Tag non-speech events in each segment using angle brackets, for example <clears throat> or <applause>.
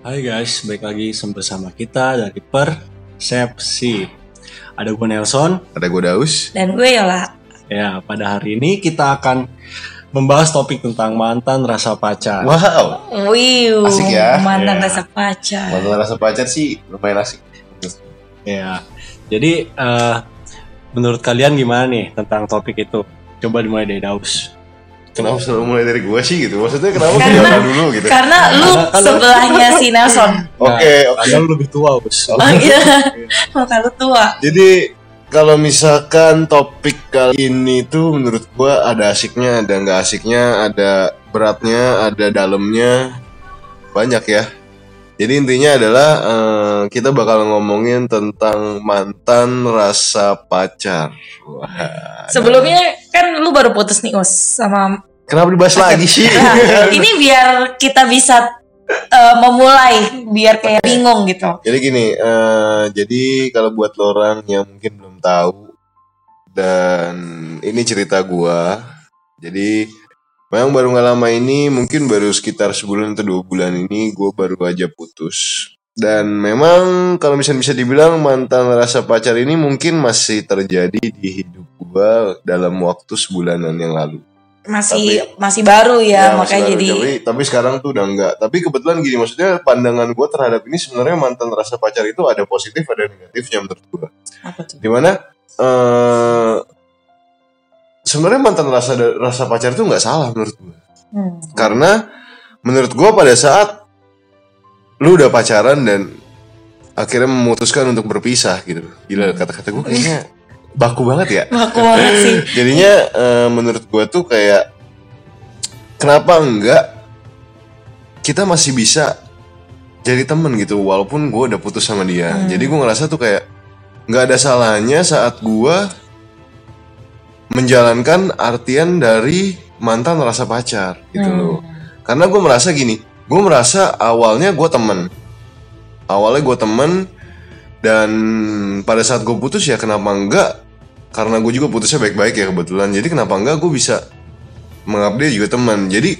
Hai guys, balik lagi bersama kita dari Persepsi. Ada gue Nelson. Ada gue Daus. Dan gue Yola. Ya, pada hari ini kita akan membahas topik tentang mantan rasa pacar. Wow. Wiu. Asik ya. Mantan Ya. rasa pacar. Mantan rasa pacar sih lumayan asik. Ya, jadi eh, menurut kalian gimana nih tentang topik itu? Coba dimulai dari Daus. Kenapa selalu mulai dari gue sih gitu? Maksudnya kenapa Karena- dulu gitu? Karena lu sebelahnya si Nelson. Oke, oke. Karena lu lebih tua, Us. Oh iya. <laughs> Maka lu tua. Jadi kalau misalkan topik kali ini tuh menurut gue ada asiknya, ada nggak asiknya, ada beratnya, ada dalamnya, banyak ya. Jadi intinya adalah eh, kita bakal ngomongin tentang mantan rasa pacar. Wah. Sebelumnya kan lu baru putus nih Us sama Kenapa dibahas lagi sih? <laughs> Nah, ini biar kita bisa eh, memulai biar kayak bingung gitu. Jadi gini, eh, jadi kalau buat lo orang yang mungkin belum tahu dan ini cerita gua. Jadi memang baru nggak lama ini, mungkin baru sekitar sebulan atau dua bulan ini gua baru aja putus. Dan memang kalau misalnya bisa dibilang mantan rasa pacar ini mungkin masih terjadi di hidup gua dalam waktu sebulanan yang lalu. Masih masih baru ya, Ya, makanya baru. jadi tapi, tapi sekarang tuh udah enggak tapi kebetulan gini maksudnya pandangan gue terhadap ini sebenarnya mantan rasa pacar itu ada positif ada negatifnya menurut gue apa tuh? di mana eh sebenarnya mantan rasa rasa pacar itu nggak salah menurut gue Hmm. karena menurut gue pada saat lu udah pacaran dan akhirnya memutuskan untuk berpisah gitu gila kata-kata gue kayaknya baku banget ya <laughs> Baku banget sih. <laughs> jadinya eh, menurut gue tuh kayak kenapa enggak kita masih bisa jadi temen gitu walaupun gue udah putus sama dia Hmm. jadi gue ngerasa tuh kayak nggak ada salahnya saat gue menjalankan artian dari mantan rasa pacar gitu Hmm. loh karena gue merasa gini gue merasa awalnya gue temen awalnya gue temen dan pada saat gue putus ya kenapa enggak? Karena gue juga putusnya baik-baik ya kebetulan. Jadi kenapa enggak gue bisa dia juga teman. Jadi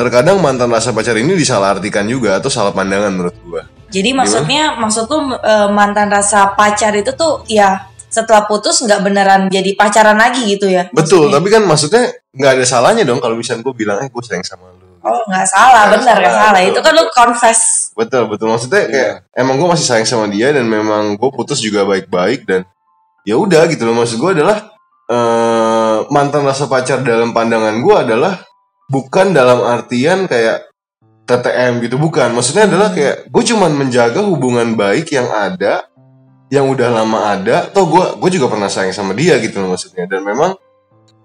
terkadang mantan rasa pacar ini disalahartikan juga atau salah pandangan menurut gue Jadi maksudnya maksud tuh eh, mantan rasa pacar itu tuh ya setelah putus nggak beneran jadi pacaran lagi gitu ya? betul maksudnya? tapi kan maksudnya nggak ada salahnya dong kalau misalnya gue bilang eh gue sayang sama lu Oh nggak salah, Nggak bener nggak salah, betul. Itu kan lu confess. Betul betul. Maksudnya kayak emang gue masih sayang sama dia dan memang gue putus juga baik-baik dan ya udah gitu loh. Maksud gue adalah eh mantan rasa pacar dalam pandangan gue adalah bukan dalam artian kayak TTM gitu bukan. Maksudnya adalah kayak gue cuman menjaga hubungan baik yang ada yang udah lama ada toh gue gue juga pernah sayang sama dia gitu loh maksudnya. Dan memang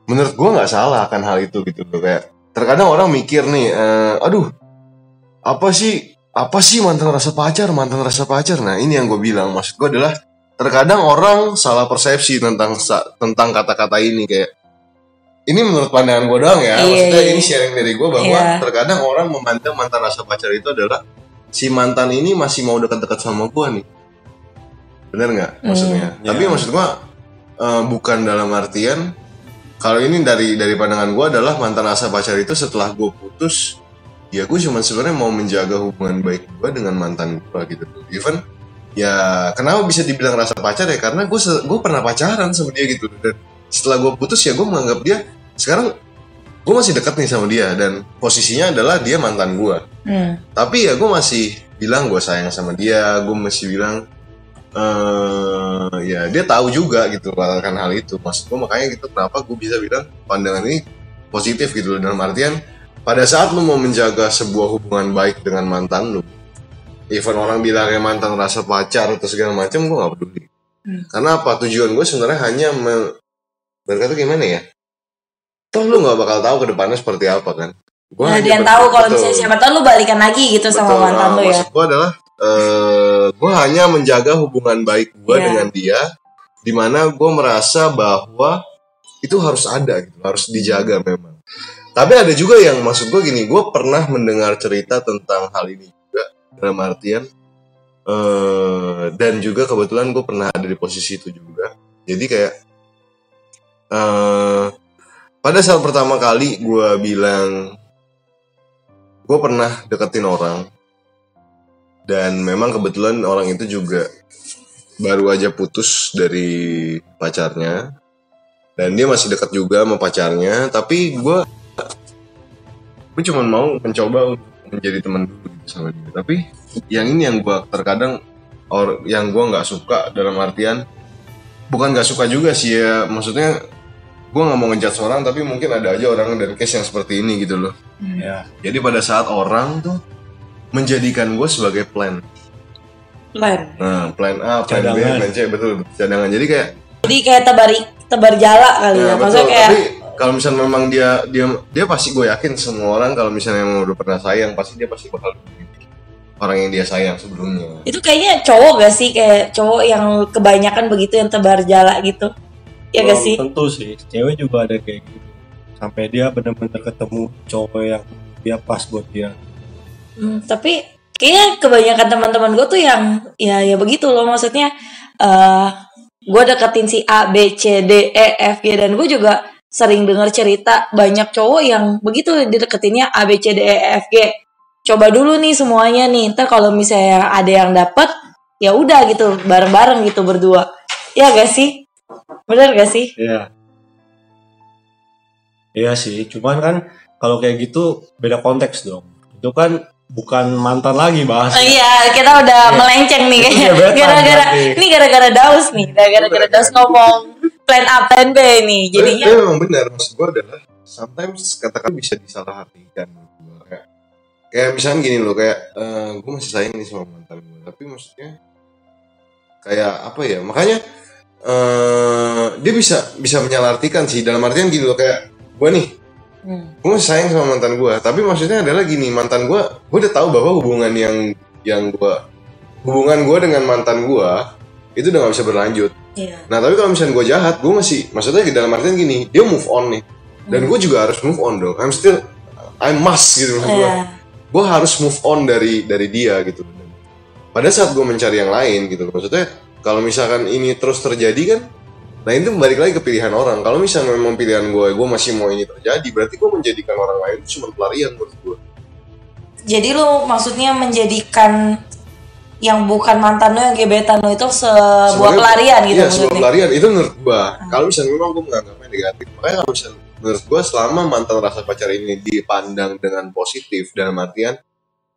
menurut gue nggak salah akan hal itu gitu loh kayak terkadang orang mikir nih eh, aduh apa sih apa sih mantan rasa pacar mantan rasa pacar nah ini yang gue bilang maksud gue adalah terkadang orang salah persepsi tentang tentang kata-kata ini kayak ini menurut pandangan gue doang ya Iya, maksudnya iya. ini sharing dari gue bahwa Iya. terkadang orang memandang mantan rasa pacar itu adalah si mantan ini masih mau dekat-dekat sama gue nih bener nggak maksudnya Hmm, tapi iya. maksud gue eh, bukan dalam artian kalau ini dari dari pandangan gue adalah mantan rasa pacar itu setelah gue putus ya gue cuma sebenarnya mau menjaga hubungan baik gue dengan mantan gue gitu. Even ya kenapa bisa dibilang rasa pacar ya? Karena gue gue pernah pacaran sama dia gitu. Dan setelah gue putus ya gue menganggap dia sekarang gue masih dekat nih sama dia dan posisinya adalah dia mantan gue Hmm. tapi ya gue masih bilang gue sayang sama dia gue masih bilang eh ya dia tahu juga gitu akan hal itu. Maksud gue makanya gitu kenapa gue bisa bilang pandangan ini positif gitu loh. Dalam artian pada saat lu mau menjaga sebuah hubungan baik dengan mantan lu even orang bilangnya mantan rasa pacar atau segala macam gue nggak peduli. Hmm. karena apa? Tujuan gue sebenarnya hanya me- berkata gimana ya? Toh lu nggak bakal tahu ke depannya seperti apa kan? Gua Nah, dia tahu kalau misalnya siapa tahu lu balikan lagi gitu sama Betul, mantan nah, lu ya. Maksud gue adalah eh gue hanya menjaga hubungan baik gue Iya. dengan dia, di mana gue merasa bahwa itu harus ada gitu, harus dijaga memang. Tapi ada juga yang maksud gue gini, gue pernah mendengar cerita tentang hal ini juga dalam artian eh dan juga kebetulan gue pernah ada di posisi itu juga. Jadi kayak eh pada saat pertama kali gue bilang gue pernah deketin orang dan memang kebetulan orang itu juga baru aja putus dari pacarnya. Dan dia masih dekat juga sama pacarnya tapi gue gue cuma mau mencoba untuk menjadi teman dulu gitu sama dia. Tapi yang ini yang gue terkadang or yang gue nggak suka dalam artian bukan nggak suka juga sih ya maksudnya gue nggak mau ngejat seorang tapi mungkin ada aja orang dan case yang seperti ini gitu loh. Ya jadi pada saat orang tuh menjadikan gue sebagai plan Plan. nah plan A plan B Cadangan. plan C betul cadangan jadi kayak Jadi kayak tebar tebar jala kali ya. Nah, Maksudnya betul. kayak Tapi kalau misalnya memang dia dia dia pasti gue yakin semua orang kalau misalnya memang udah pernah sayang pasti dia pasti bakal orang yang dia sayang sebelumnya. itu kayaknya cowok gak sih kayak cowok yang kebanyakan begitu yang tebar jala gitu. Ya gak Belum sih? tentu sih cewek juga ada kayak gitu sampai dia benar-benar ketemu cowok yang dia pas buat dia Hmm, tapi kayaknya kebanyakan teman-teman gue tuh yang ya ya begitu loh. Maksudnya eh gue deketin si A B C D E F G dan gue juga sering dengar cerita banyak cowok yang begitu dideketinnya A B C D E F G. Coba dulu nih semuanya nih. Ntar kalau misalnya ada yang dapet ya udah gitu bareng-bareng gitu berdua. Ya gak sih? Bener gak sih? Iya. Iya sih, cuman kan kalau kayak gitu beda konteks dong. Itu kan bukan mantan lagi bahas. Oh, iya kita udah melenceng nih. Itu kayaknya <laughs> gara-gara ini gara-gara daus nih. Gara-gara daus ngomong plan A plan B nih jadinya. Tapi memang benar. Maksud gue adalah sometimes katakan bisa disalahartikan. Kayak, kayak misalnya gini loh kayak gue masih sayang nih sama mantan gue tapi maksudnya kayak apa ya? Makanya eh dia bisa bisa menyalartikan sih. Dalam artian gini loh kayak gue nih Hmm. gue masih sayang sama mantan gue tapi maksudnya adalah gini mantan gue gue udah tahu bahwa hubungan yang yang gue hubungan gue dengan mantan gue itu udah gak bisa berlanjut. Iya. nah tapi kalau misalnya gue jahat gue masih maksudnya dalam artian gini dia move on nih. Dan gue juga harus move on dong. I'm still I must gitu maksud gue gue harus move on dari dari dia gitu. Pada saat gue mencari yang lain gitu maksudnya kalau misalkan ini terus terjadi kan nah itu balik lagi ke pilihan orang. Kalau misalnya memang pilihan gue gue masih mau ini terjadi berarti gue menjadikan orang lain itu cuma pelarian menurut gue. Jadi lu maksudnya menjadikan yang bukan mantan lu yang gebetan lu itu sebuah Sebenarnya- pelarian gitu iya sebuah pelarian. Itu menurut gue kalau misalnya memang gue menganggapnya negatif makanya kalau misalnya menurut gue selama mantan rasa pacar ini dipandang dengan positif dalam artian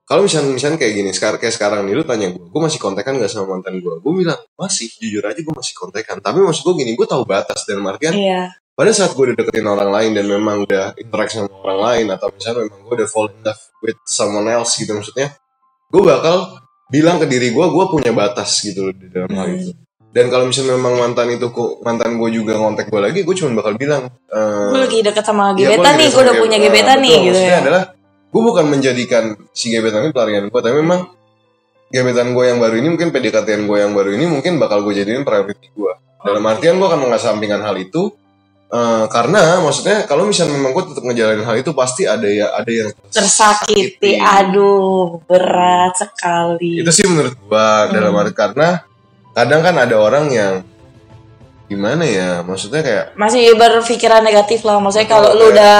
kalau misalnya misalnya kayak gini sekarang kayak sekarang nih lu tanya gue gue masih kontekan gak sama mantan gue gue bilang masih jujur aja gue masih kontekan tapi maksud gue gini gue tahu batas dalam artian Iya. pada saat gue udah deketin orang lain dan memang udah interaksi sama orang lain atau misalnya memang gue udah fall in love with someone else gitu maksudnya gue bakal bilang ke diri gue gue punya batas gitu loh di dalam hal Hmm. itu dan kalau misalnya memang mantan itu kok mantan gue juga ngontek gue lagi gue cuma bakal bilang eh, Gue lagi deket sama ya, gua gebetan lagi nih, gue udah punya gebetan nih gitu ya. adalah gue bukan menjadikan si gebetan ini pelarian gue tapi memang gebetan gue yang baru ini mungkin PDKT gue yang baru ini mungkin bakal gue jadiin priority gue dalam artian gue akan mengesampingkan hal itu eh, karena maksudnya kalau misalnya memang gue tetap ngejalanin hal itu pasti ada ya ada yang Tersakiti, aduh berat sekali. itu sih menurut gue dalam Hmm. arti karena kadang kan ada orang yang gimana ya maksudnya kayak Masih berpikiran negatif lah, maksudnya kalau lu kayak- udah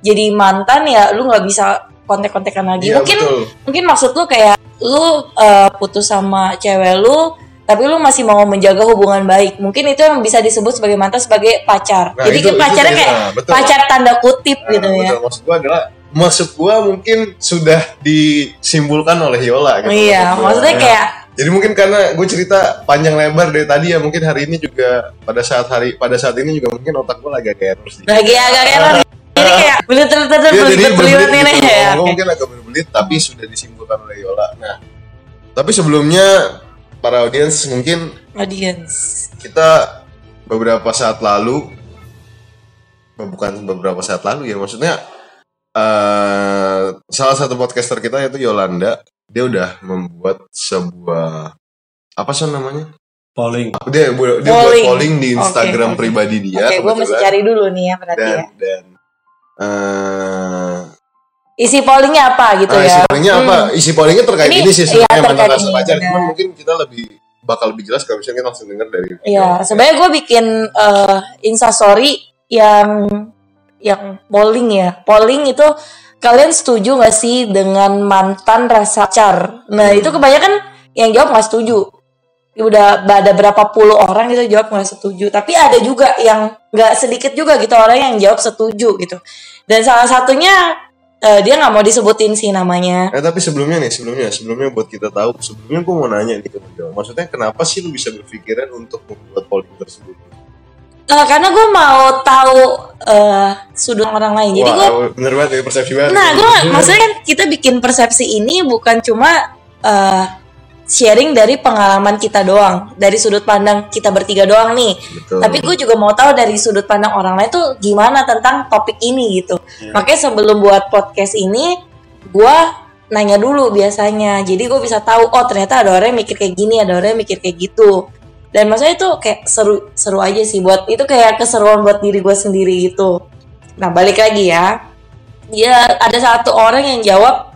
jadi mantan ya lu nggak bisa kontek-kontekan lagi. iya mungkin betul mungkin maksud lu kayak lu eh, putus sama cewek lu tapi lu masih mau menjaga hubungan baik mungkin itu yang bisa disebut sebagai mantan sebagai pacar Nah, jadi itu- kan pacarnya kayak nah, betul. pacar tanda kutip Nah, gitu ya betul. Maksud gua adalah maksud gua mungkin sudah disimpulkan oleh Yola gitu. iya Maksud maksudnya Nah, kayak jadi mungkin karena gue cerita panjang lebar dari tadi ya mungkin hari ini juga pada saat hari pada saat ini juga mungkin otak gue lagi agak error sih. lagi agak error jadi kayak bener-bener Iya, jadi berbelit berbelit ini gitu. ya Gua mungkin agak berbelit tapi sudah disimpulkan oleh Yola. Nah, tapi sebelumnya para audiens mungkin audience kita beberapa saat lalu bukan beberapa saat lalu ya maksudnya eh salah satu podcaster kita yaitu Yolanda dia udah membuat sebuah apa sih namanya polling dia dia buat Polling. polling di Instagram oke. pribadi dia oke gue mesti cari dulu nih ya berarti dan ya dan eh isi pollingnya apa gitu nah, ya isi pollingnya apa Hmm. isi pollingnya terkait Ini- ini, sih iya, sebenarnya mantan terkait rasa pacar benar. cuman mungkin kita lebih bakal lebih jelas kalau misalnya kita langsung dengar dari Iya, sebenarnya gue bikin eh instastory yang yang polling ya. Polling itu kalian setuju gak sih dengan mantan rasa pacar? Nah itu kebanyakan yang jawab nggak setuju. Ya Udah ada berapa puluh orang gitu jawab nggak setuju. Tapi ada juga yang nggak sedikit juga gitu orang yang jawab setuju gitu. Dan salah satunya eh, dia nggak mau disebutin sih namanya. Eh tapi sebelumnya nih, sebelumnya, sebelumnya buat kita tahu, sebelumnya gue mau nanya nih ke Menjo. Maksudnya kenapa sih lu bisa berpikiran untuk membuat polling tersebut? Eh, karena gue mau tahu eh, sudut orang lain. Jadi gue bener banget ya persepsi banget. Nah, gue maksudnya kan kita bikin persepsi ini bukan cuma eh, sharing dari pengalaman kita doang, dari sudut pandang kita bertiga doang nih. Betul. Tapi gue juga mau tahu dari sudut pandang orang lain tuh gimana tentang topik ini gitu. Iya. Makanya sebelum buat podcast ini, gue nanya dulu biasanya. Jadi gue bisa tahu, oh ternyata ada orang yang mikir kayak gini, ada orang yang mikir kayak gitu. Dan maksudnya itu kayak seru seru aja sih buat itu kayak keseruan buat diri gue sendiri gitu. Nah balik lagi ya, ya ada satu orang yang jawab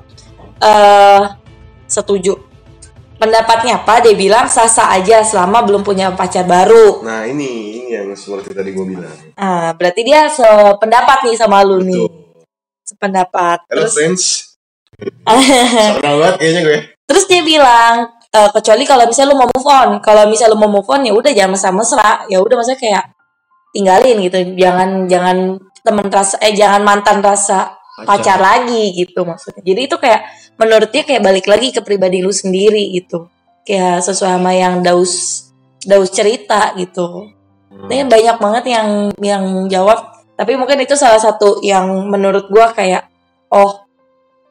eh setuju. Pendapatnya apa? Dia bilang sah-sah aja selama belum punya pacar baru. Nah ini, ini yang seperti tadi gue bilang. Ah, berarti dia sependapat nih sama lu nih. Sependapat. Halo Terus, friends. <laughs> Banget kayaknya gue. terus dia bilang eh, kecuali kalau misalnya lu mau move on. Kalau misalnya lu mau move on ya udah jangan mesra-mesra. Ya udah maksudnya kayak tinggalin gitu. Jangan jangan temen rasa eh jangan mantan rasa pacar, lagi gitu maksudnya. Jadi itu kayak menurut dia kayak balik lagi ke pribadi lu sendiri gitu. Kayak sesuai sama yang Daus Daus cerita gitu. Ini banyak banget yang yang jawab. Tapi mungkin itu salah satu yang menurut gua kayak oh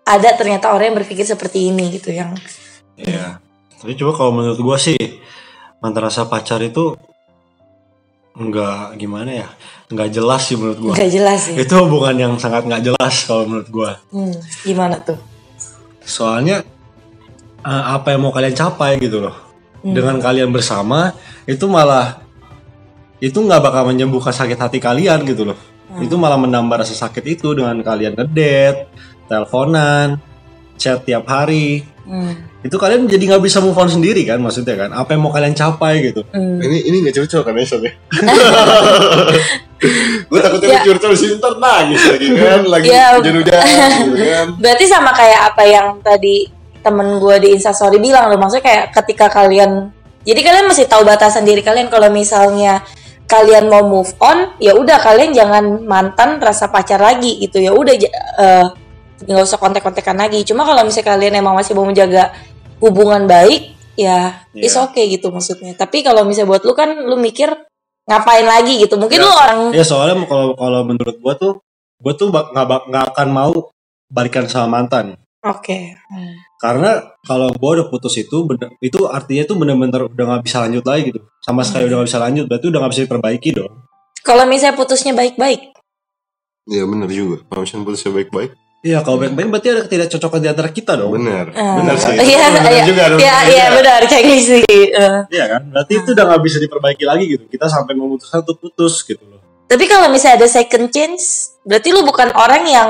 ada ternyata orang yang berpikir seperti ini gitu yang Iya. Tapi coba kalau menurut gua sih mantan rasa pacar itu nggak gimana ya nggak jelas sih menurut gua nggak jelas ya. itu hubungan yang sangat nggak jelas kalau menurut gua Hmm, gimana tuh? Soalnya eh, apa yang mau kalian capai gitu loh Hmm. dengan kalian bersama itu malah itu nggak bakal menyembuhkan sakit hati kalian gitu loh Hmm. itu malah menambah rasa sakit itu dengan kalian ngedate teleponan chat tiap hari Hmm. Itu kalian jadi nggak bisa move on sendiri kan maksudnya kan apa yang mau kalian capai gitu Hmm. Ini ini nggak cocok kan ya ya? gue takutnya Ya. curcol di sini ntar nangis lagi <laughs> kan, lagi Ya. hujan-hujan gitu <laughs> kan. Berarti sama kayak apa yang tadi temen gue di instastory bilang loh, maksudnya kayak ketika kalian, jadi kalian mesti tahu batasan diri kalian kalau misalnya kalian mau move on, ya udah kalian jangan mantan rasa pacar lagi gitu ya udah eh, nggak usah kontek-kontekan lagi. Cuma kalau misalnya kalian emang masih mau menjaga hubungan baik, ya Iya. is okay gitu maksudnya. Tapi kalau misalnya buat lu kan lu mikir ngapain lagi gitu, mungkin Ya. lu orang ya soalnya kalau kalau menurut gua tuh gua tuh nggak nggak akan mau balikan sama mantan oke. Hmm. karena kalau gua udah putus itu bener, itu artinya tuh bener-bener udah nggak bisa lanjut lagi gitu sama sekali udah nggak bisa lanjut berarti udah nggak bisa diperbaiki dong Kalau misalnya putusnya baik-baik, Iya bener juga. Kalau misalnya putusnya baik-baik, Iya kalau baik-baik berarti ada ketidakcocokan di antara kita dong bener. Ah. Bener sih. Iya, Bener iya, juga. dong. iya, iya, benar kayak gitu sih. Eh, Iya kan berarti itu udah nggak bisa diperbaiki lagi gitu kita sampai memutuskan untuk putus gitu loh Tapi kalau misalnya ada second chance, berarti lu bukan orang yang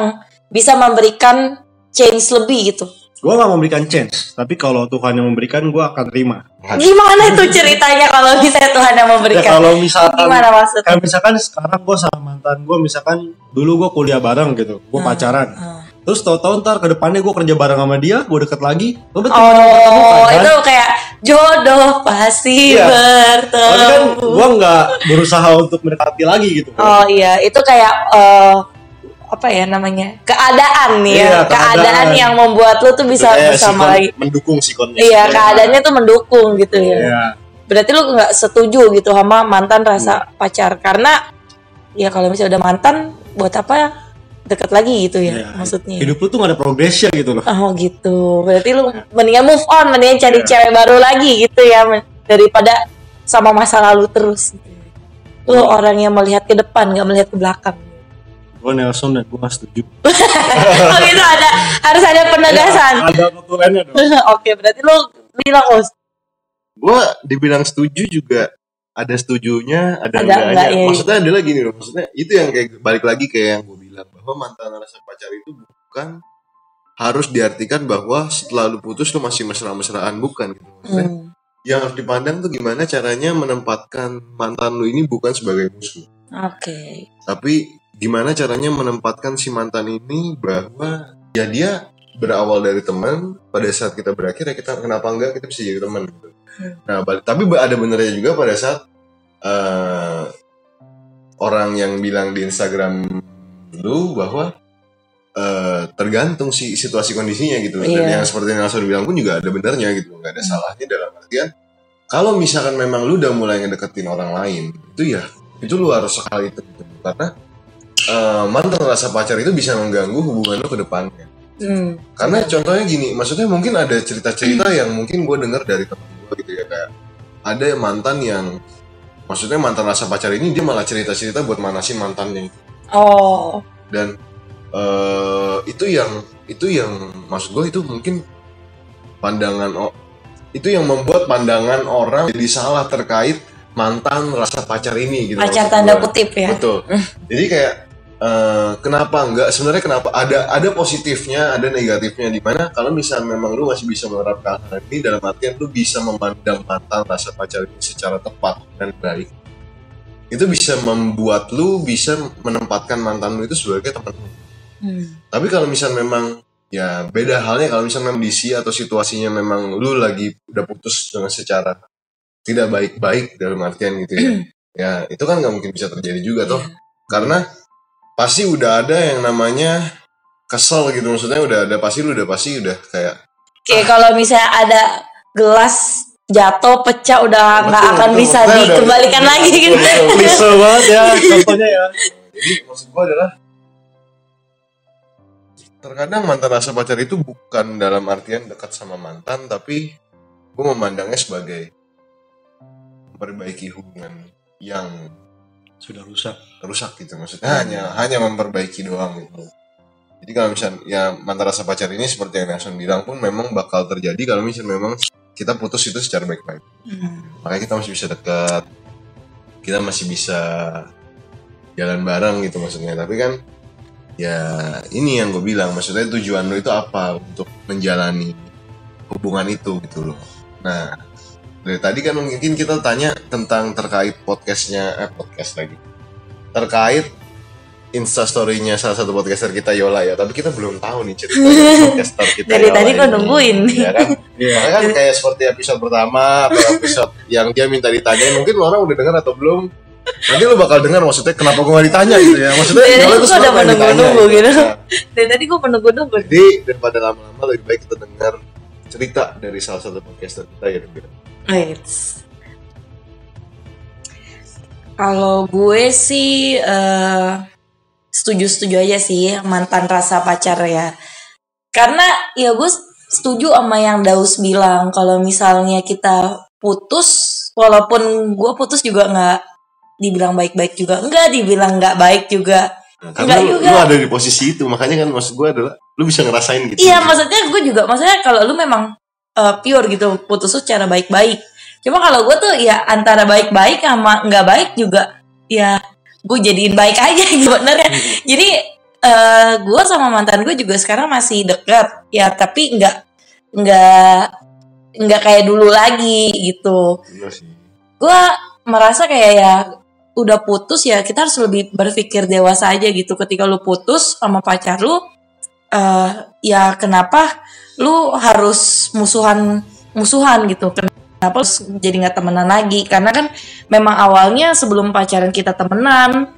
bisa memberikan chance lebih gitu. gua nggak memberikan chance tapi kalau Tuhan yang memberikan gua akan terima Gimana itu ceritanya kalau misalnya Tuhan yang ya memberikan? kalau misalkan Gimana maksudnya? kayak misalkan sekarang gue sama mantan gue misalkan dulu gue kuliah bareng gitu gue Hmm. pacaran Hmm. Terus tahu-tahu ntar ke depannya gue kerja bareng sama dia gue deket lagi gue betul Oh, kan itu kayak jodoh pasti Iya. Soalnya kan bertemu. gue nggak berusaha untuk mendekati lagi gitu Oh iya, itu kayak eh, apa ya namanya? Keadaan nih ya. Iya, keadaan. keadaan. yang membuat lu tuh bisa Kayak bersama sikon- lagi. Mendukung sikonnya. Iya, keadaannya tuh mendukung gitu ya. Iya. Berarti lu nggak setuju gitu sama mantan rasa pacar karena ya kalau misalnya udah mantan buat apa deket lagi gitu ya Iya. maksudnya. hidup lu tuh gak ada progresnya gitu loh Oh gitu. Berarti lu mendingan move on, mendingan cari Iya. cewek baru lagi gitu ya daripada sama masa lalu terus. Lu orang yang melihat ke depan, nggak melihat ke belakang. gue Nelson dan gue gak setuju <laughs> oh gitu ada harus ada penegasan. ada notulennya dong <laughs> Oke, berarti lu bilang oh Gue dibilang setuju juga ada setujunya, ada, Ada enggaknya. enggak, iya. Maksudnya adalah gini loh, maksudnya itu yang kayak balik lagi kayak yang gue bilang bahwa mantan rasa pacar itu bukan harus diartikan bahwa setelah lu putus lu masih mesra-mesraan bukan gitu. Maksudnya hmm, yang harus dipandang tuh gimana caranya menempatkan mantan lu ini bukan sebagai musuh, Oke. tapi gimana caranya menempatkan si mantan ini bahwa ya dia berawal dari teman pada saat kita berakhir ya kita kenapa enggak kita bisa jadi teman gitu. Hmm. Nah, bal- tapi ada benernya juga pada saat eh, orang yang bilang di Instagram lu bahwa eh, tergantung si situasi kondisinya gitu. Dan Iya. yang seperti yang Nelson bilang pun juga ada benernya gitu, nggak ada salahnya dalam artian kalau misalkan memang lu udah mulai ngedeketin orang lain, itu ya itu lu harus sekali itu gitu. karena eh, mantan rasa pacar itu bisa mengganggu hubungan lu ke depannya. Hmm. Karena contohnya gini, maksudnya mungkin ada cerita-cerita yang mungkin gue dengar dari temen gue gitu ya kayak ada mantan yang maksudnya mantan rasa pacar ini dia malah cerita-cerita buat manasin mantannya Oh. dan eh, itu yang itu yang maksud gue itu mungkin pandangan o- itu yang membuat pandangan orang jadi salah terkait mantan rasa pacar ini gitu. Pacar tanda kutip ya. Betul. Jadi kayak eh, kenapa enggak? Sebenarnya kenapa ada ada positifnya, ada negatifnya di mana kalau misalnya memang lu masih bisa menerapkan hal ini dalam artian lu bisa memandang mantan rasa pacar ini secara tepat dan baik. Itu bisa membuat lu bisa menempatkan mantan lu itu sebagai teman. Hmm. Tapi kalau misalnya memang ya beda halnya kalau misalnya kondisi atau situasinya memang lu lagi udah putus dengan secara tidak baik-baik dalam artian gitu ya. <clears throat> ya itu kan nggak mungkin bisa terjadi juga toh. Karena pasti udah ada yang namanya kesel gitu maksudnya udah ada pasti lu udah pasti udah kayak Kayak kalau misalnya ada gelas jatuh pecah udah nggak Betul, akan betul. bisa Maksudnya udah- dikembalikan lagi gitu. Betul, betul. Klise banget ya <laughs> contohnya ya. Jadi maksud gua adalah terkadang mantan rasa pacar itu bukan dalam artian dekat sama mantan tapi gue memandangnya sebagai memperbaiki hubungan yang Sudah rusak. rusak gitu maksudnya hanya hanya memperbaiki doang gitu. Jadi kalau misalnya ya mantan rasa pacar ini seperti yang Nelson bilang pun memang bakal terjadi kalau misalnya memang kita putus itu secara baik-baik. Hmm. Makanya kita masih bisa dekat, kita masih bisa jalan bareng gitu maksudnya. Tapi kan ya ini yang gue bilang maksudnya tujuan lo itu apa untuk menjalani hubungan itu gitu loh. Nah dari tadi kan mungkin kita tanya tentang terkait podcastnya eh podcast lagi terkait instastorynya salah satu podcaster kita Yola ya tapi kita belum tahu nih cerita <laughs> podcaster kita Dari Yola tadi kok nungguin. ya kan Makanya kan <laughs> kayak seperti episode pertama atau episode yang dia minta ditanyain mungkin orang udah dengar atau belum nanti lu bakal dengar maksudnya kenapa gua gak ditanya gitu ya maksudnya Dari Yola gua udah menunggu-nunggu ditanya, gitu. Nah, Dari tadi gue menunggu-nunggu. jadi daripada lama-lama lebih baik kita dengar cerita dari salah satu podcaster kita ya Dok. Wait. Kalau gue sih eh, setuju-setuju aja sih mantan rasa pacar ya. Karena ya gue setuju sama yang Daus bilang kalau misalnya kita putus, walaupun gue putus juga nggak dibilang baik-baik juga, enggak dibilang nggak baik juga. Nah, karena Enggak lu, juga. lu ada di posisi itu makanya kan maksud gue adalah lu bisa ngerasain gitu Iya, maksudnya gue juga maksudnya kalau lu memang eh, pure gitu putus secara baik-baik. Cuma kalau gue tuh ya antara baik-baik sama nggak baik juga ya gue jadiin baik aja <laughs> sebenarnya. Jadi eh gue sama mantan gue juga sekarang masih dekat ya tapi nggak nggak nggak kayak dulu lagi gitu. Iya. Gue merasa kayak ya udah putus ya kita harus lebih berpikir dewasa aja gitu ketika lu putus sama pacar lu eh ya kenapa lu harus musuhan musuhan gitu kenapa lu jadi nggak temenan lagi? Karena kan memang awalnya sebelum pacaran kita temenan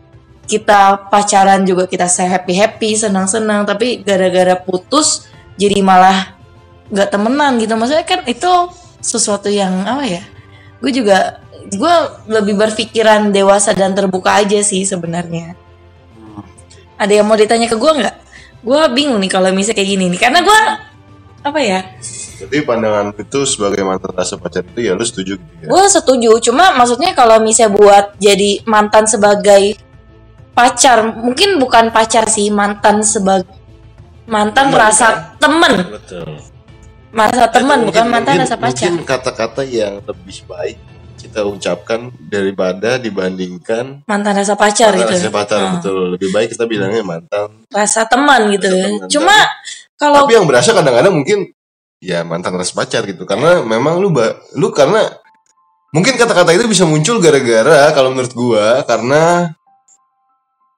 kita pacaran juga kita se happy happy senang senang tapi gara-gara putus jadi malah nggak temenan gitu. Maksudnya kan itu sesuatu yang apa ya gue juga gue lebih berpikiran dewasa dan terbuka aja sih sebenarnya. Ada yang mau ditanya ke gue nggak? Gue bingung nih kalau misalnya kayak gini nih. Karena gue apa ya Jadi pandangan itu sebagai mantan rasa pacar itu ya lu setuju gitu ya. gue setuju cuma maksudnya kalau misalnya buat jadi mantan sebagai pacar mungkin bukan pacar sih mantan sebagai mantan Teman, rasa temen Betul. merasa temen Atau bukan mungkin- mantan mungkin- rasa pacar Mungkin kata-kata yang lebih baik kita ucapkan daripada dibandingkan mantan rasa pacar mantan gitu rasa pacar Hmm. betul. Lebih baik kita bilangnya mantan. rasa teman gitu Rasa teman, cuma kalau Tapi yang berasa kadang-kadang mungkin ya mantan rasa pacar gitu. Karena memang lu ba- lu karena mungkin kata-kata itu bisa muncul gara-gara kalau menurut gua karena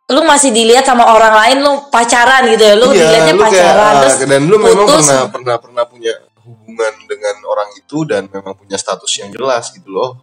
lu masih dilihat sama orang lain lu pacaran gitu ya lu dilihatnya lu pacaran kayak, terus ah, dan lu memang putus. pernah pernah pernah punya hubungan dengan orang itu dan memang punya status yang jelas gitu loh.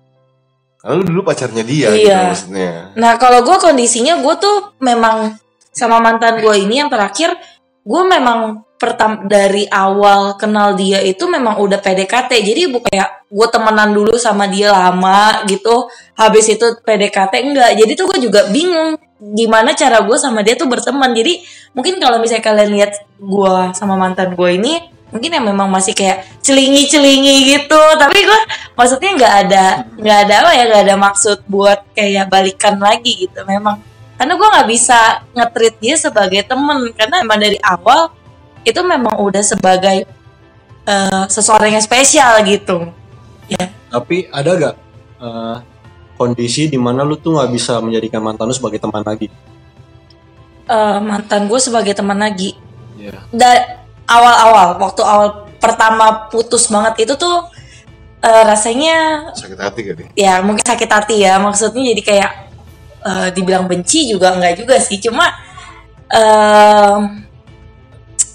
Karena lu dulu pacarnya dia gitu Iya. maksudnya. Nah kalau gue kondisinya gue tuh memang sama mantan gue ini yang terakhir gue memang pertam dari awal kenal dia itu memang udah PDKT jadi bukan kayak gue temenan dulu sama dia lama gitu. Habis itu PDKT enggak. Jadi tuh gue juga bingung gimana cara gue sama dia tuh berteman. Jadi mungkin kalau misalnya kalian lihat gue sama mantan gue ini mungkin yang memang masih kayak celingi celingi gitu. Tapi gue maksudnya nggak ada nggak ada apa ya nggak ada maksud buat kayak balikan lagi gitu. Memang karena gue nggak bisa nge-treat dia sebagai temen karena emang dari awal itu memang udah sebagai eh, seseorang yang spesial gitu ya Tapi ada gak eh, kondisi di mana lu tuh nggak bisa menjadikan mantan lu sebagai teman lagi? Eh, mantan gue sebagai teman lagi Iya. da awal-awal waktu awal pertama putus banget itu tuh eh, rasanya Sakit hati gak nih? ya mungkin sakit hati ya maksudnya jadi kayak eh, dibilang benci juga enggak juga sih. Cuma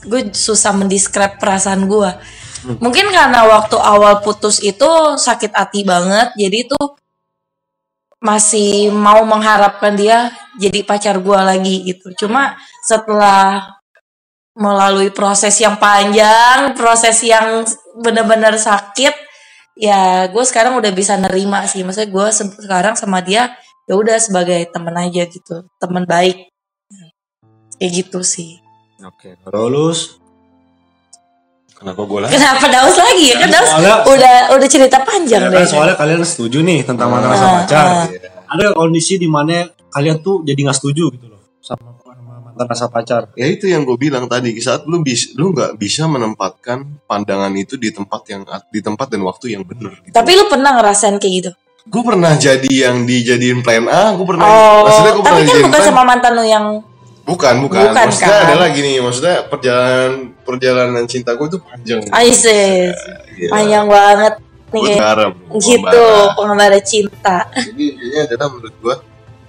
gue susah mendescribe perasaan gue. Mungkin karena waktu awal putus itu sakit hati banget. Jadi itu masih mau mengharapkan dia jadi pacar gue lagi gitu. Cuma setelah melalui proses yang panjang proses yang benar-benar sakit ya gue sekarang udah bisa nerima sih. Maksudnya gue se- sekarang sama dia ya udah sebagai teman aja gitu teman baik kayak gitu sih Oke. Kalau lu Kenapa gue lah? kenapa daus lagi ya kan daus Soalnya- udah udah cerita panjang ya deh kan soalnya kalian setuju nih tentang mantan rasa Ah, pacar. ah. Ada kondisi di mana kalian tuh jadi nggak setuju gitu loh sama, sama mantan rasa pacar. Ya itu yang gue bilang tadi saat lu bis, lu nggak bisa menempatkan pandangan itu di tempat yang di tempat dan waktu yang benar. Gitu. tapi lu pernah ngerasain kayak gitu gue pernah jadi yang dijadiin plan A, gue pernah oh maksudnya gue tapi pernah kan dijadiin bukan plan sama mantan lu yang bukan bukan, Bukan, maksudnya kan? adalah gini maksudnya perjalanan perjalanan cinta gue itu panjang. ISIS Iya. panjang banget nih. Garam, gitu pengembara cinta. Jadi intinya adalah menurut gue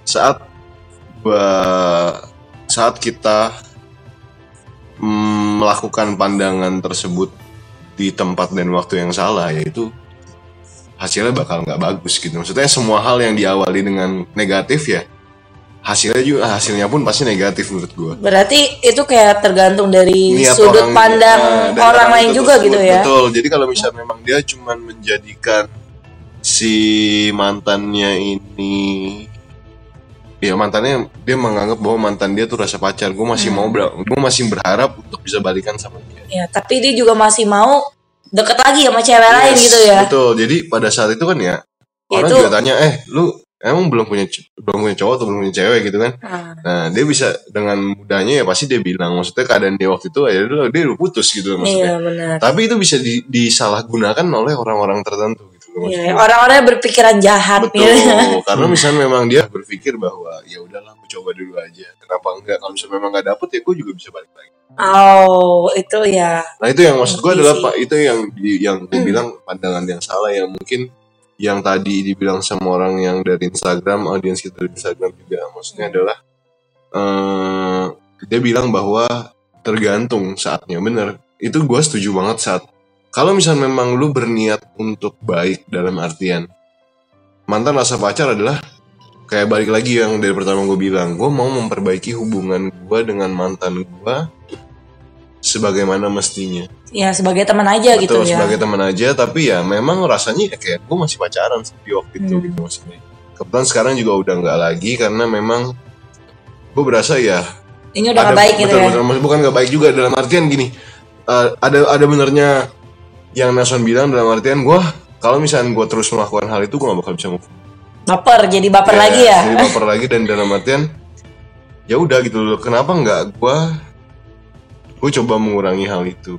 saat gua saat kita mm, melakukan pandangan tersebut di tempat dan waktu yang salah yaitu hasilnya bakal nggak bagus gitu maksudnya semua hal yang diawali dengan negatif ya hasilnya juga hasilnya pun pasti negatif menurut gue berarti itu kayak tergantung dari Niat sudut orang- pandang eh, dari orang lain itu juga tersebut. gitu ya Betul. Jadi kalau misalnya memang dia cuman menjadikan si mantannya ini ya mantannya dia menganggap bahwa mantan dia tuh rasa pacar. Gue masih Hmm. mau gue masih berharap untuk bisa balikan sama dia. ya tapi dia juga masih mau deket lagi sama cewek lain Yes, gitu ya Betul. Jadi pada saat itu kan ya orang Itu- juga tanya, "Eh, lu emang belum punya belum punya cowok atau belum punya cewek gitu kan?" Ah, Nah, dia bisa dengan mudahnya ya pasti dia bilang maksudnya keadaan dia waktu itu ya dia dia udah putus gitu iya maksudnya. benar Tapi itu bisa di- disalahgunakan oleh orang-orang tertentu. Iya, orang-orang yang berpikiran jahat Betul, gitu. karena misalnya memang dia berpikir bahwa ya udahlah aku coba dulu aja. Kenapa enggak? Kalau misalnya memang nggak dapet ya gue juga bisa balik lagi. Oh, itu ya. Nah itu yang maksud gue Ngerti adalah pak itu yang di- yang Hmm. bilang pandangan yang salah yang mungkin yang tadi dibilang sama orang yang dari Instagram audiens kita dari Instagram juga maksudnya Hmm. adalah eh dia bilang bahwa tergantung saatnya bener itu gue setuju banget saat kalau misalnya memang lu berniat untuk baik dalam artian mantan rasa pacar adalah kayak balik lagi yang dari pertama gue bilang gue mau memperbaiki hubungan gue dengan mantan gue sebagaimana mestinya Ya sebagai teman aja gitu Betul, ya. sebagai teman aja tapi ya memang rasanya ya kayak gue masih pacaran sih di waktu itu Hmm. gitu maksudnya kebetulan sekarang juga udah nggak lagi karena memang gue berasa ya Ini udah gak baik gitu betul, ya. betul, bukan nggak baik juga dalam artian gini eh, ada ada benernya yang Nason bilang dalam artian gue kalau misalnya gue terus melakukan hal itu gue gak bakal bisa move on. Baper, jadi baper lagi ya. jadi baper lagi dan dalam artian ya udah gitu loh kenapa nggak gue gue coba mengurangi hal itu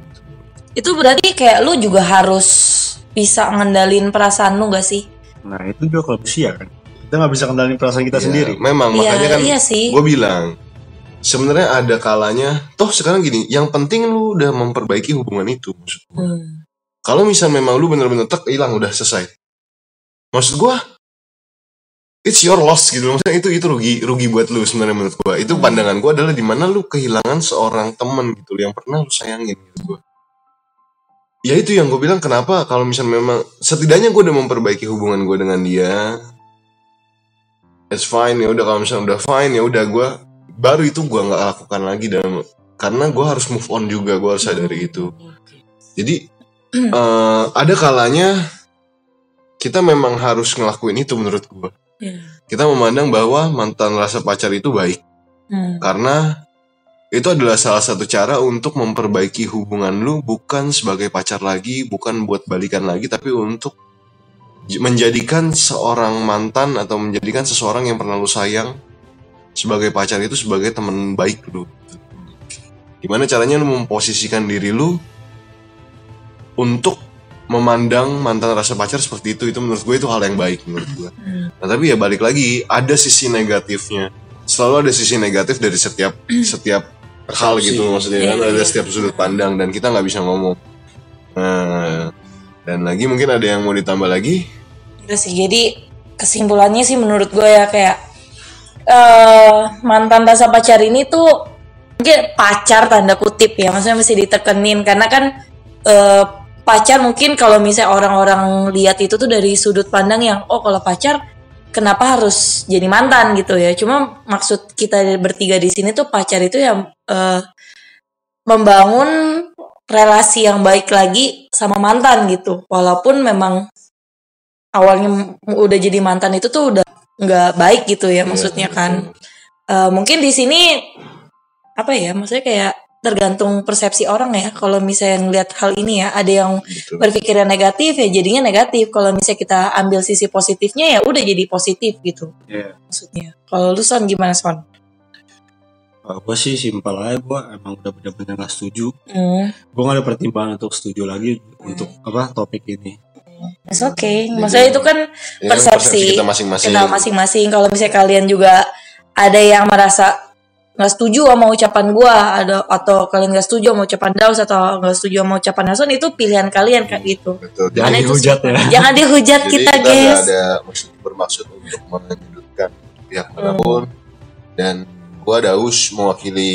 Itu berarti kayak lu juga harus bisa ngendalin perasaan lu gak sih? Nah itu juga kalau usia kan. Kita nggak bisa kendalin perasaan kita Ya, sendiri. memang Iya, makanya kan iya sih. gue bilang sebenarnya ada kalanya toh sekarang gini yang penting lu udah memperbaiki hubungan itu maksud gua. Hmm. Kalau misal memang lu bener-bener tek hilang udah selesai. Maksud gua it's your loss gitu. Loh. maksudnya itu itu rugi rugi buat lu sebenarnya menurut gua. Itu pandangan gua adalah di mana lu kehilangan seorang temen gitu yang pernah lu sayangin gitu gua. Ya itu yang gue bilang kenapa kalau misalnya memang setidaknya gue udah memperbaiki hubungan gue dengan dia it's fine ya udah. Kalau misalnya udah fine ya udah gue baru itu gue nggak lakukan lagi dalam karena gue harus move on juga gue harus sadari itu. jadi eh, ada kalanya kita memang harus ngelakuin itu menurut gue Iya. kita memandang bahwa mantan rasa pacar itu baik Hmm. karena itu adalah salah satu cara untuk memperbaiki hubungan lu bukan sebagai pacar lagi, bukan buat balikan lagi, tapi untuk menjadikan seorang mantan atau menjadikan seseorang yang pernah lu sayang sebagai pacar itu sebagai teman baik lu. Gimana caranya lu memposisikan diri lu untuk memandang mantan rasa pacar seperti itu itu menurut gue itu hal yang baik menurut gue. Nah tapi ya balik lagi ada sisi negatifnya. Selalu ada sisi negatif dari setiap setiap hal gitu maksudnya kan Iya, ada iya. setiap sudut pandang dan kita nggak bisa ngomong. Nah, dan lagi mungkin ada yang mau ditambah lagi. Udah sih, jadi kesimpulannya sih menurut gue ya kayak eh mantan rasa pacar ini tuh mungkin pacar tanda kutip ya, maksudnya mesti ditekenin karena kan eh pacar mungkin kalau misalnya orang-orang lihat itu tuh dari sudut pandang yang oh kalau pacar kenapa harus jadi mantan gitu ya. Cuma maksud kita bertiga di sini tuh pacar itu yang eh, membangun relasi yang baik lagi sama mantan gitu. Walaupun memang awalnya udah jadi mantan itu tuh udah nggak baik gitu ya maksudnya kan. Eh, mungkin di sini apa ya maksudnya kayak tergantung persepsi orang ya. Kalau misalnya ngeliat hal ini ya ada yang Gitu. berpikirnya negatif ya jadinya negatif. Kalau misalnya kita ambil sisi positifnya ya udah jadi positif gitu. Iya. maksudnya. Kalau lu son gimana son? Gue sih simpel aja gue emang udah bener-bener gak setuju. Hmm, gue gak ada pertimbangan untuk setuju lagi untuk apa topik ini. It's okay. Maksudnya itu kan Ini kan persepsi kita masing-masing. kita masing-masing. Kalau misalnya kalian juga ada yang merasa nggak setuju sama ucapan gua ada atau kalian nggak setuju sama ucapan Daus atau nggak setuju sama ucapan Hasan itu pilihan kalian kayak gitu. Betul. Jangan dihujat ya. jangan dihujat Jadi kita nggak guys. ada maksud bermaksud untuk menyudutkan pihak mana pun. Dan gua Daus mewakili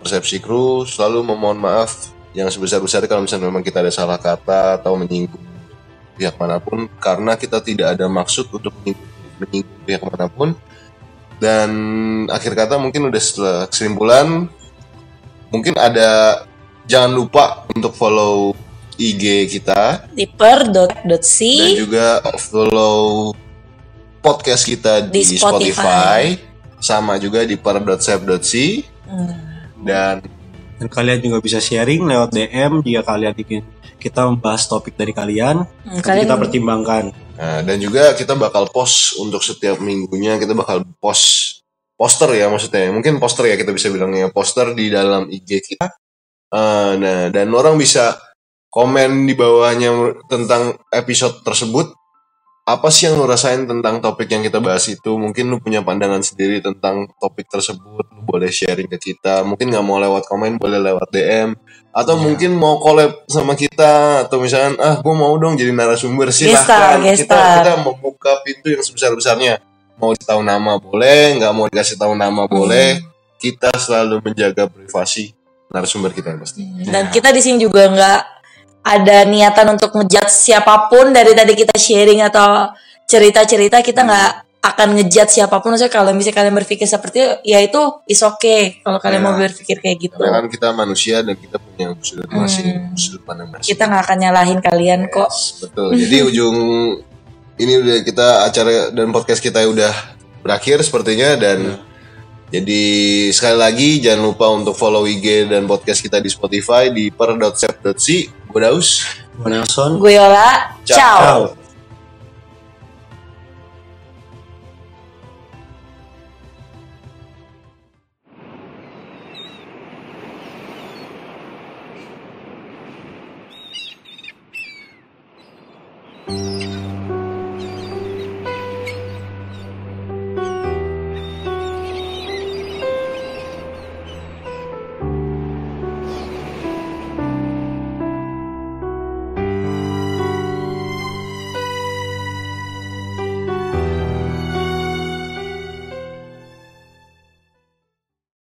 persepsi kru selalu memohon maaf yang sebesar-besarnya kalau misalnya memang kita ada salah kata atau menyinggung pihak mana pun. Karena kita tidak ada maksud untuk menyinggung, menyinggung pihak mana pun dan akhir kata mungkin udah setelah kesimpulan mungkin ada jangan lupa untuk follow IG kita di per.c dan juga follow podcast kita di, Di Spotify. Spotify. sama juga di per.sep.c Hmm. dan dan kalian juga bisa sharing lewat DM jika kalian ingin kita membahas topik dari kalian Hmm, kalian kita pertimbangkan nah, dan juga kita bakal post untuk setiap minggunya kita bakal post poster ya maksudnya. Mungkin poster ya kita bisa bilangnya poster di dalam IG kita. Eh, nah dan orang bisa komen di bawahnya tentang episode tersebut. Apa sih yang lu rasain tentang topik yang kita bahas itu? Mungkin lu punya pandangan sendiri tentang topik tersebut lu boleh sharing ke kita. Mungkin nggak mau lewat komen boleh lewat DM atau Iya. mungkin mau collab sama kita atau misalnya ah gue mau dong jadi narasumber. Silahkan Gestar, kita gestar. kita membuka pintu yang sebesar besarnya mau ditahu nama boleh nggak mau dikasih tahu nama boleh kita selalu menjaga privasi narasumber kita yang pasti. Dan kita di sini juga nggak ada niatan untuk ngejudge siapa pun dari tadi kita sharing atau cerita-cerita kita nggak akan ngejudge siapa pun. Maksudnya kalau misalnya kalian berpikir seperti itu ya itu is okay kalau kalian Ya. mau berpikir kayak gitu. Karena kan kita manusia dan kita punya sudut masing Hmm. sudut pandang masing kita nggak akan nyalahin kalian kok. Yes, betul. Jadi <laughs> ujung ini udah kita acara dan podcast kita udah berakhir sepertinya dan jadi sekali lagi jangan lupa untuk follow IG dan podcast kita di Spotify di per.sep.c gue Daus. Gue Nelson. Gue Yola. Ciao. ciao.